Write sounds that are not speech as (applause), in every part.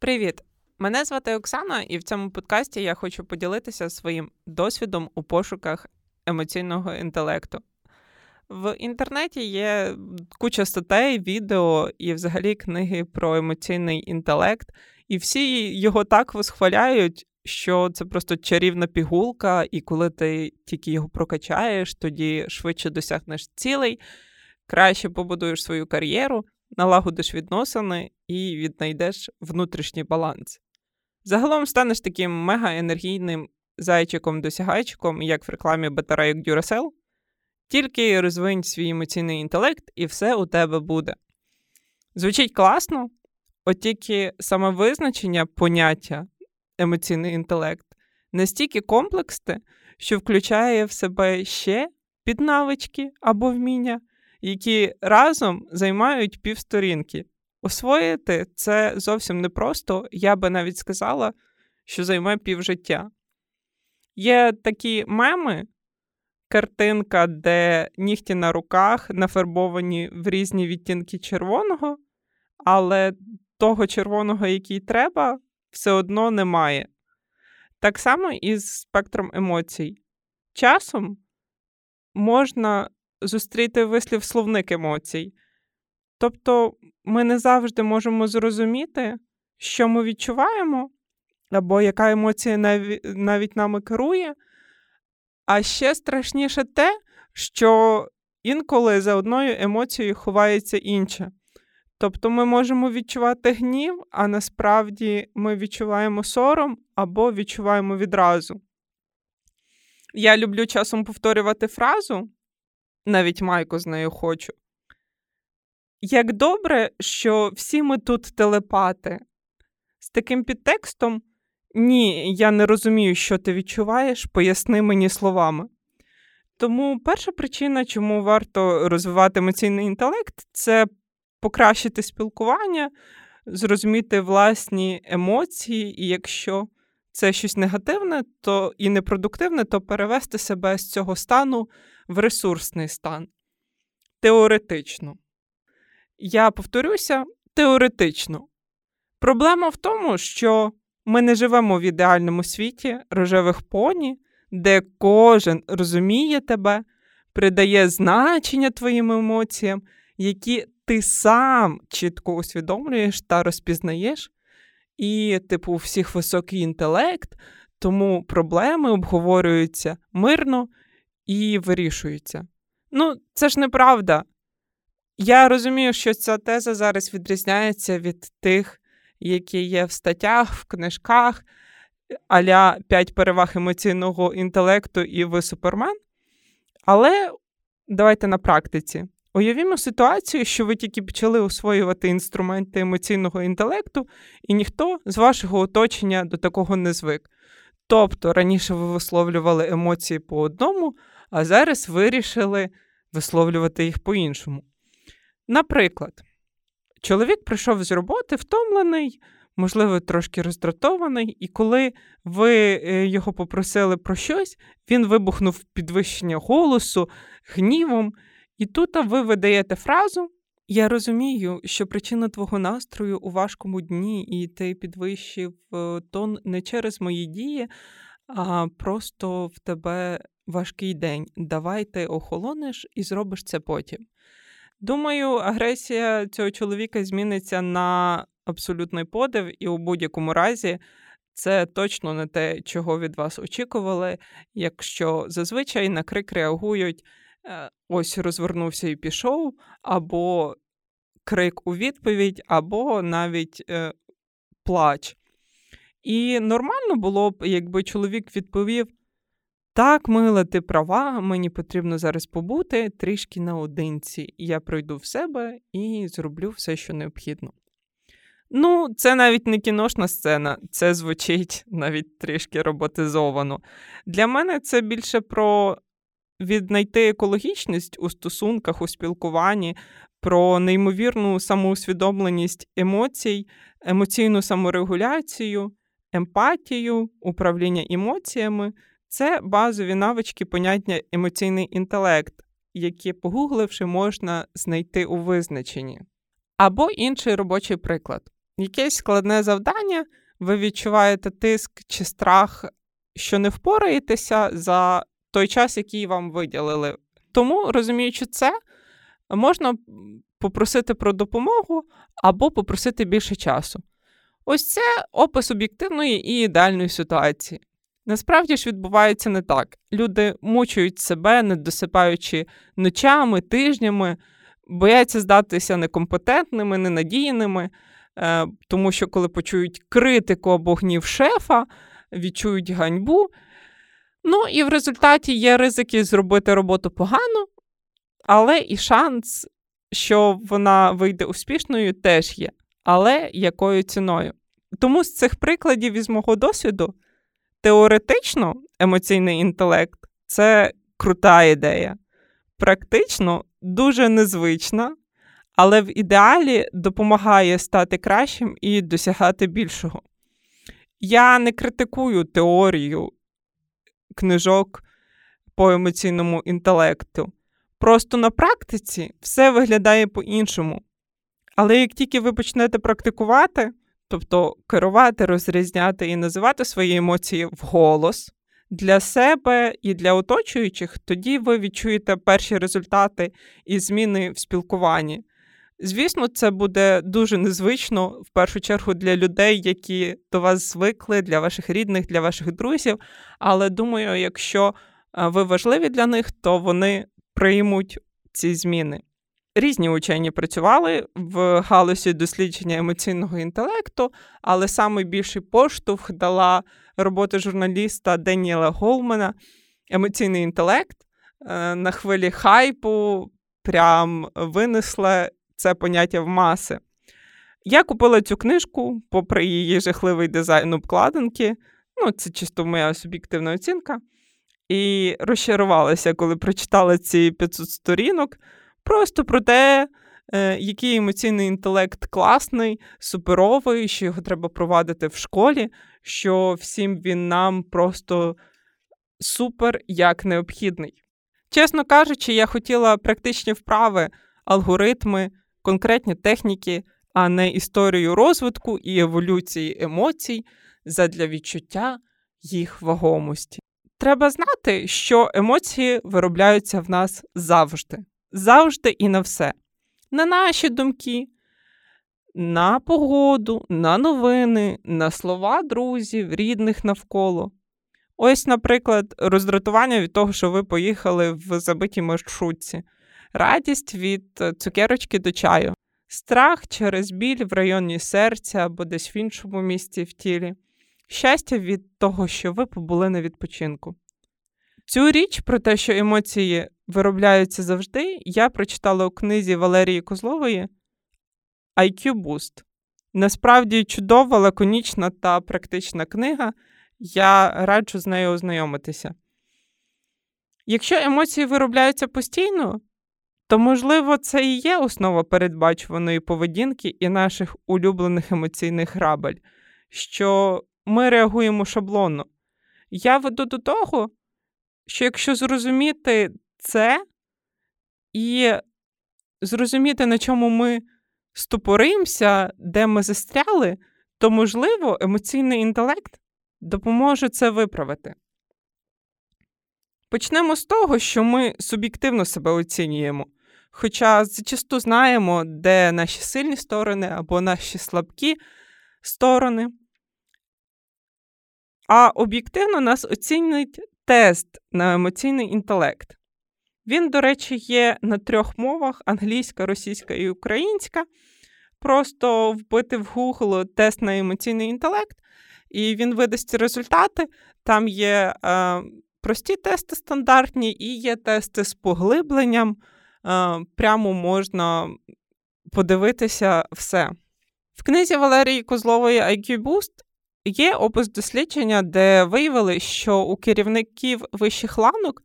Привіт! Мене звати Оксана, і в цьому подкасті я хочу поділитися своїм досвідом у пошуках емоційного інтелекту. В інтернеті є куча статей, відео і взагалі книги про емоційний інтелект, і всі його так восхваляють, що це просто чарівна пігулка, і коли ти тільки його прокачаєш, тоді швидше досягнеш цілей, краще побудуєш свою кар'єру, налагодиш відносини і віднайдеш внутрішній баланс. Загалом станеш таким мега-енергійним зайчиком-досягайчиком, як в рекламі батарейок Duracell, тільки розвинь свій емоційний інтелект, і все у тебе буде. Звучить класно, от тільки саме визначення поняття емоційний інтелект настільки комплексне, що включає в себе ще піднавички або вміння, які разом займають півсторінки. Освоїти це зовсім непросто, я би навіть сказала, що займе півжиття. Є такі меми, картинка, де нігті на руках нафарбовані в різні відтінки червоного, але того червоного, який треба, все одно немає. Так само і з спектром емоцій. Часом можна зустріти вислів словник емоцій. Тобто ми не завжди можемо зрозуміти, що ми відчуваємо, або яка емоція навіть нами керує. А ще страшніше те, що інколи за одною емоцією ховається інша. Тобто ми можемо відчувати гнів, а насправді ми відчуваємо сором або відчуваємо відразу. Я люблю часом повторювати фразу, навіть майку з нею хочу. Як добре, що всі ми тут телепати. З таким підтекстом ні, я не розумію, що ти відчуваєш, поясни мені словами. Тому перша причина, чому варто розвивати емоційний інтелект, це покращити спілкування, зрозуміти власні емоції, і якщо це щось негативне то і непродуктивне, то перевести себе з цього стану в ресурсний стан. Теоретично. Я повторюся, теоретично. Проблема в тому, що ми не живемо в ідеальному світі рожевих поні, де кожен розуміє тебе, придає значення твоїм емоціям, які ти сам чітко усвідомлюєш та розпізнаєш, і, типу, у всіх високий інтелект, тому проблеми обговорюються мирно і вирішуються. Ну, це ж неправда. Я розумію, що ця теза зараз відрізняється від тих, які є в статтях, в книжках, аля п'ять переваг емоційного інтелекту і ви супермен. Але давайте на практиці. Уявімо ситуацію, що ви тільки почали освоювати інструменти емоційного інтелекту, і ніхто з вашого оточення до такого не звик. Тобто раніше ви висловлювали емоції по одному, а зараз вирішили висловлювати їх по-іншому. Наприклад, чоловік прийшов з роботи втомлений, можливо, трошки роздратований, і коли ви е, його попросили про щось, він вибухнув підвищення голосу, гнівом. І тут ви видаєте фразу. Я розумію, що причина твого настрою у важкому дні, і ти підвищив е, тон не через мої дії, а просто в тебе важкий день. Давай ти охолониш і зробиш це потім. Думаю, агресія цього чоловіка зміниться на абсолютний подив, і у будь-якому разі це точно не те, чого від вас очікували, якщо зазвичай на крик реагують. Е, ось розвернувся і пішов, або крик у відповідь, або навіть е, плач. І нормально було б, якби чоловік відповів: так, мила, ти права, мені потрібно зараз побути трішки наодинці. Я пройду в себе і зроблю все, що необхідно. Ну, це навіть не кіношна сцена, це звучить (laughs) навіть трішки роботизовано. Для мене це більше про віднайти екологічність у стосунках, у спілкуванні, про неймовірну самоусвідомленість емоцій, емоційну саморегуляцію, емпатію, управління емоціями це базові навички поняття емоційний інтелект, які, погугливши, можна знайти у визначенні. Або інший робочий приклад. якесь складне завдання, ви відчуваєте тиск чи страх, що не впораєтеся за той час, який вам виділили. Тому, розуміючи це, можна попросити про допомогу або попросити більше часу. Ось це опис об'єктивної і ідеальної ситуації. Насправді ж відбувається не так. Люди мучують себе, не досипаючи ночами, тижнями, бояться здатися некомпетентними, ненадійними, е, тому що коли почують критику або гнів шефа, відчують ганьбу. Ну і в результаті є ризики зробити роботу погано, але і шанс, що вона вийде успішною, теж є. Але якою ціною? Тому з цих прикладів із мого досвіду теоретично емоційний інтелект це крута ідея. Практично дуже незвична, але в ідеалі допомагає стати кращим і досягати більшого. Я не критикую теорію книжок по емоційному інтелекту. Просто на практиці все виглядає по-іншому. Але як тільки ви почнете практикувати, тобто керувати, розрізняти і називати свої емоції вголос для себе і для оточуючих, тоді ви відчуєте перші результати і зміни в спілкуванні. Звісно, це буде дуже незвично в першу чергу для людей, які до вас звикли, для ваших рідних, для ваших друзів. Але думаю, якщо ви важливі для них, то вони приймуть ці зміни. Різні учені працювали в галузі дослідження емоційного інтелекту, але найбільший поштовх дала робота журналіста Деніела Голмана емоційний інтелект е, на хвилі хайпу прям винесла це поняття в маси. Я купила цю книжку, попри її жахливий дизайн обкладинки. Ну, це чисто моя суб'єктивна оцінка. І розчарувалася, коли прочитала ці 500 сторінок. Просто про те, е, який емоційний інтелект класний, суперовий, що його треба провадити в школі, що всім він нам просто супер як необхідний. Чесно кажучи, я хотіла практичні вправи, алгоритми, конкретні техніки, а не історію розвитку і еволюції емоцій задля відчуття їх вагомості. Треба знати, що емоції виробляються в нас завжди завжди і на все. На наші думки, на погоду, на новини, на слова друзів, рідних навколо. Ось, наприклад, роздратування від того, що ви поїхали в забитій маршрутці, радість від е, цукерочки до чаю, страх через біль в районі серця або десь в іншому місці в тілі, щастя від того, що ви побули на відпочинку. Цю річ про те, що емоції виробляються завжди, я прочитала у книзі Валерії Козлової IQ Boost. Насправді чудова, лаконічна та практична книга. Я раджу з нею ознайомитися. Якщо емоції виробляються постійно, то, можливо, це і є основа передбачуваної поведінки і наших улюблених емоційних грабель, що ми реагуємо шаблонно. Я веду до того, що якщо зрозуміти це і зрозуміти, на чому ми ступоримося, де ми застряли, то, можливо, емоційний інтелект допоможе це виправити. Почнемо з того, що ми суб'єктивно себе оцінюємо, хоча зачасту знаємо, де наші сильні сторони або наші слабкі сторони. А об'єктивно нас оцінюють тест на емоційний інтелект. Він, до речі, є на трьох мовах: англійська, російська і українська. Просто вбити в Google тест на емоційний інтелект, і він видасть результати. Там є е, прості тести стандартні, і є тести з поглибленням. Е, прямо можна подивитися все. В книзі Валерії Козлової IQ Boost Є опис дослідження, де виявили, що у керівників вищих ланок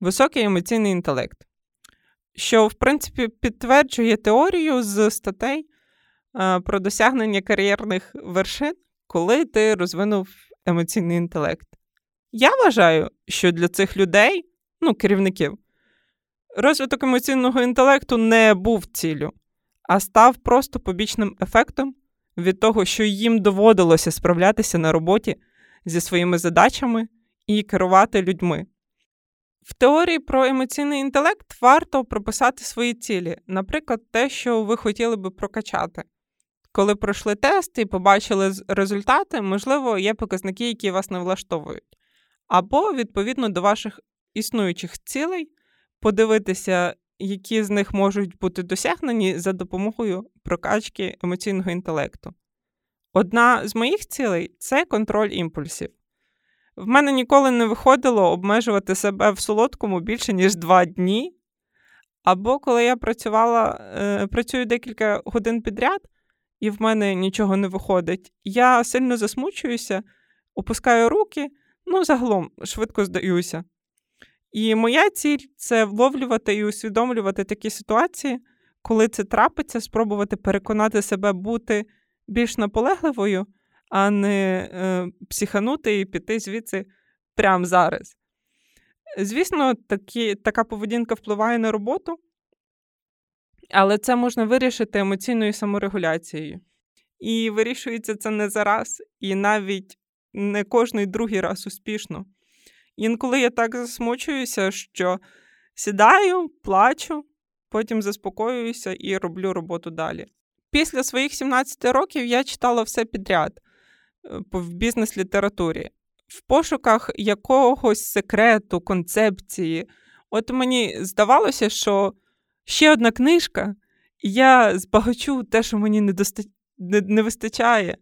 високий емоційний інтелект, що, в принципі, підтверджує теорію з статей е, про досягнення кар'єрних вершин, коли ти розвинув емоційний інтелект. Я вважаю, що для цих людей, ну, керівників, розвиток емоційного інтелекту не був ціллю, а став просто побічним ефектом від того, що їм доводилося справлятися на роботі зі своїми задачами і керувати людьми. В теорії про емоційний інтелект варто прописати свої цілі, наприклад, те, що ви хотіли би прокачати. Коли пройшли тест і побачили результати, можливо, є показники, які вас не влаштовують. Або, відповідно до ваших існуючих цілей, подивитися, які з них можуть бути досягнені за допомогою прокачки емоційного інтелекту. Одна з моїх цілей це контроль імпульсів. В мене ніколи не виходило обмежувати себе в солодкому більше, ніж два дні. Або коли я працювала, е, працюю декілька годин підряд, і в мене нічого не виходить, я сильно засмучуюся, опускаю руки, ну, загалом швидко здаюся. І моя ціль це вловлювати і усвідомлювати такі ситуації, коли це трапиться, спробувати переконати себе бути більш наполегливою, а не е, психанути і піти звідси прямо зараз. Звісно, такі, така поведінка впливає на роботу, але це можна вирішити емоційною саморегуляцією. І вирішується це не зараз, і навіть не кожний другий раз успішно. Інколи я так засмучуюся, що сідаю, плачу, потім заспокоююся і роблю роботу далі. Після своїх 17 років я читала все підряд е, в бізнес-літературі, в пошуках якогось секрету, концепції. От мені здавалося, що ще одна книжка, і я збагачу те, що мені не, доста... не, не вистачає.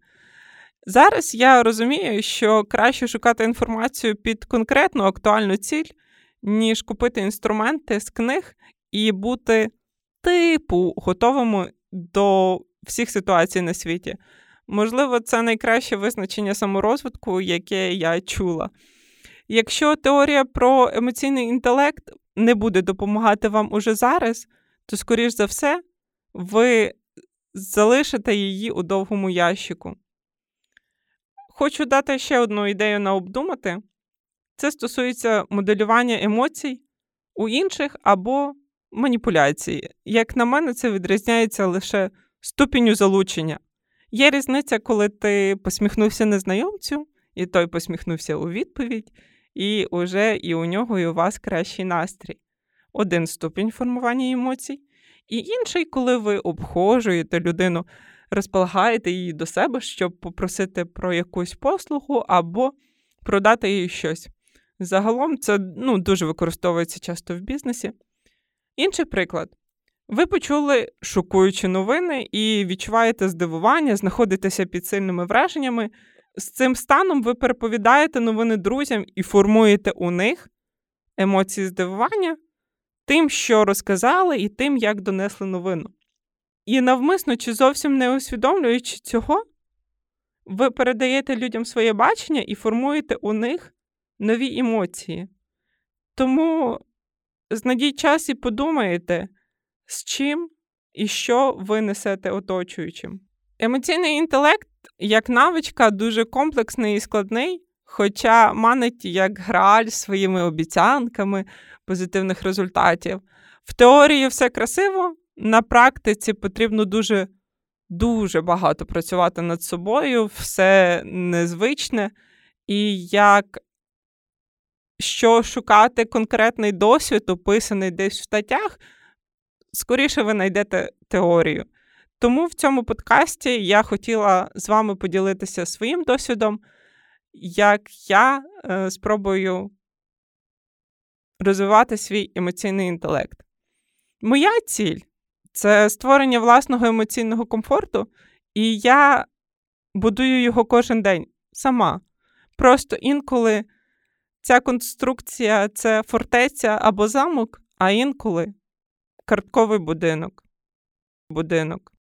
Зараз я розумію, що краще шукати інформацію під конкретну актуальну ціль, ніж купити інструменти з книг і бути типу готовими до всіх ситуацій на світі. Можливо, це найкраще визначення саморозвитку, яке я чула. Якщо теорія про емоційний інтелект не буде допомагати вам уже зараз, то, скоріш за все, ви залишите її у довгому ящику. Хочу дати ще одну ідею на обдумати. Це стосується моделювання емоцій у інших або маніпуляції. Як на мене, це відрізняється лише ступінню залучення. Є різниця, коли ти посміхнувся незнайомцю, і той посміхнувся у відповідь, і уже і у нього, і у вас кращий настрій. Один ступінь формування емоцій, і інший, коли ви обхожуєте людину розполагаєте її до себе, щоб попросити про якусь послугу або продати їй щось. Загалом це ну, дуже використовується часто в бізнесі. Інший приклад. Ви почули шокуючі новини і відчуваєте здивування, знаходитеся під сильними враженнями. З цим станом ви переповідаєте новини друзям і формуєте у них емоції здивування тим, що розказали, і тим, як донесли новину. І навмисно чи зовсім не усвідомлюючи цього, ви передаєте людям своє бачення і формуєте у них нові емоції. Тому знайдіть час і подумайте, з чим і що ви несете оточуючим. Емоційний інтелект, як навичка, дуже комплексний і складний, хоча манить як грааль своїми обіцянками позитивних результатів. В теорії все красиво, на практиці потрібно дуже дуже багато працювати над собою, все незвичне. І як що шукати конкретний досвід, описаний десь в статтях, скоріше ви знайдете теорію. Тому в цьому подкасті я хотіла з вами поділитися своїм досвідом, як я е, спробую розвивати свій емоційний інтелект. Моя ціль це створення власного емоційного комфорту, і я будую його кожен день сама. Просто інколи ця конструкція це фортеця або замок, а інколи картковий будинок. будинок.